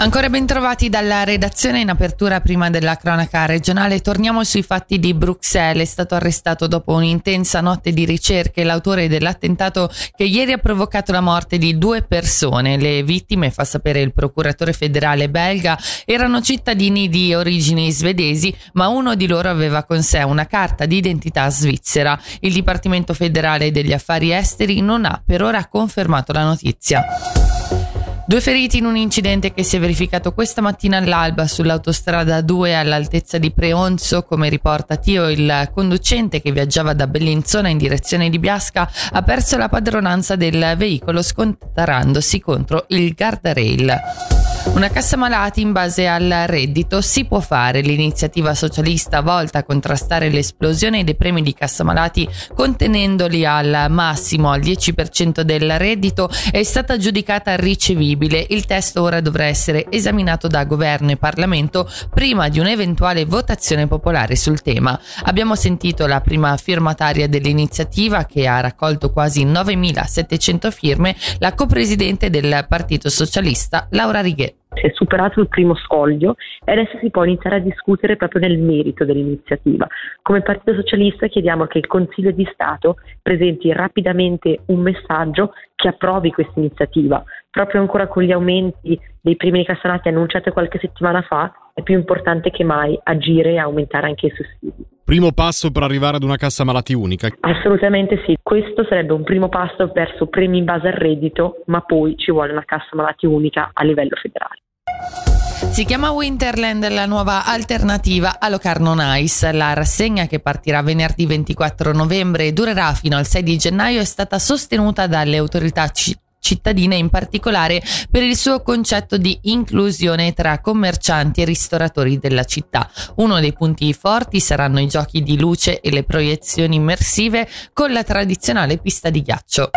Ancora ben trovati dalla redazione in apertura prima della cronaca regionale. Torniamo sui fatti di Bruxelles. È stato arrestato dopo un'intensa notte di ricerche l'autore dell'attentato che ieri ha provocato la morte di due persone. Le vittime, fa sapere il procuratore federale belga, erano cittadini di origini svedesi, ma uno di loro aveva con sé una carta di identità svizzera. Il Dipartimento federale degli affari esteri non ha per ora confermato la notizia. Due feriti in un incidente che si è verificato questa mattina all'alba sull'autostrada 2 all'altezza di Preonzo, come riporta Tio, il conducente che viaggiava da Bellinzona in direzione di Biasca ha perso la padronanza del veicolo scontarandosi contro il guardrail. Una cassa malati in base al reddito si può fare. L'iniziativa socialista volta a contrastare l'esplosione dei premi di cassa malati contenendoli al massimo al 10% del reddito è stata giudicata ricevibile. Il testo ora dovrà essere esaminato da governo e Parlamento prima di un'eventuale votazione popolare sul tema. Abbiamo sentito la prima firmataria dell'iniziativa che ha raccolto quasi 9.700 firme, la copresidente del Partito Socialista Laura Righet si è superato il primo scoglio e adesso si può iniziare a discutere proprio nel merito dell'iniziativa. Come Partito Socialista chiediamo che il Consiglio di Stato presenti rapidamente un messaggio che approvi questa iniziativa. Proprio ancora con gli aumenti dei primi cassanati annunciati qualche settimana fa, è più importante che mai agire e aumentare anche i sussidi. Primo passo per arrivare ad una cassa malati unica? Assolutamente sì, questo sarebbe un primo passo verso premi in base al reddito, ma poi ci vuole una cassa malati unica a livello federale. Si chiama Winterland la nuova alternativa a Locarno Nice. La rassegna che partirà venerdì 24 novembre e durerà fino al 6 di gennaio è stata sostenuta dalle autorità cittadine cittadine in particolare per il suo concetto di inclusione tra commercianti e ristoratori della città. Uno dei punti forti saranno i giochi di luce e le proiezioni immersive con la tradizionale pista di ghiaccio.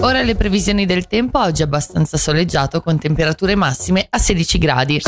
Ora le previsioni del tempo, oggi abbastanza soleggiato con temperature massime a 16 gradi.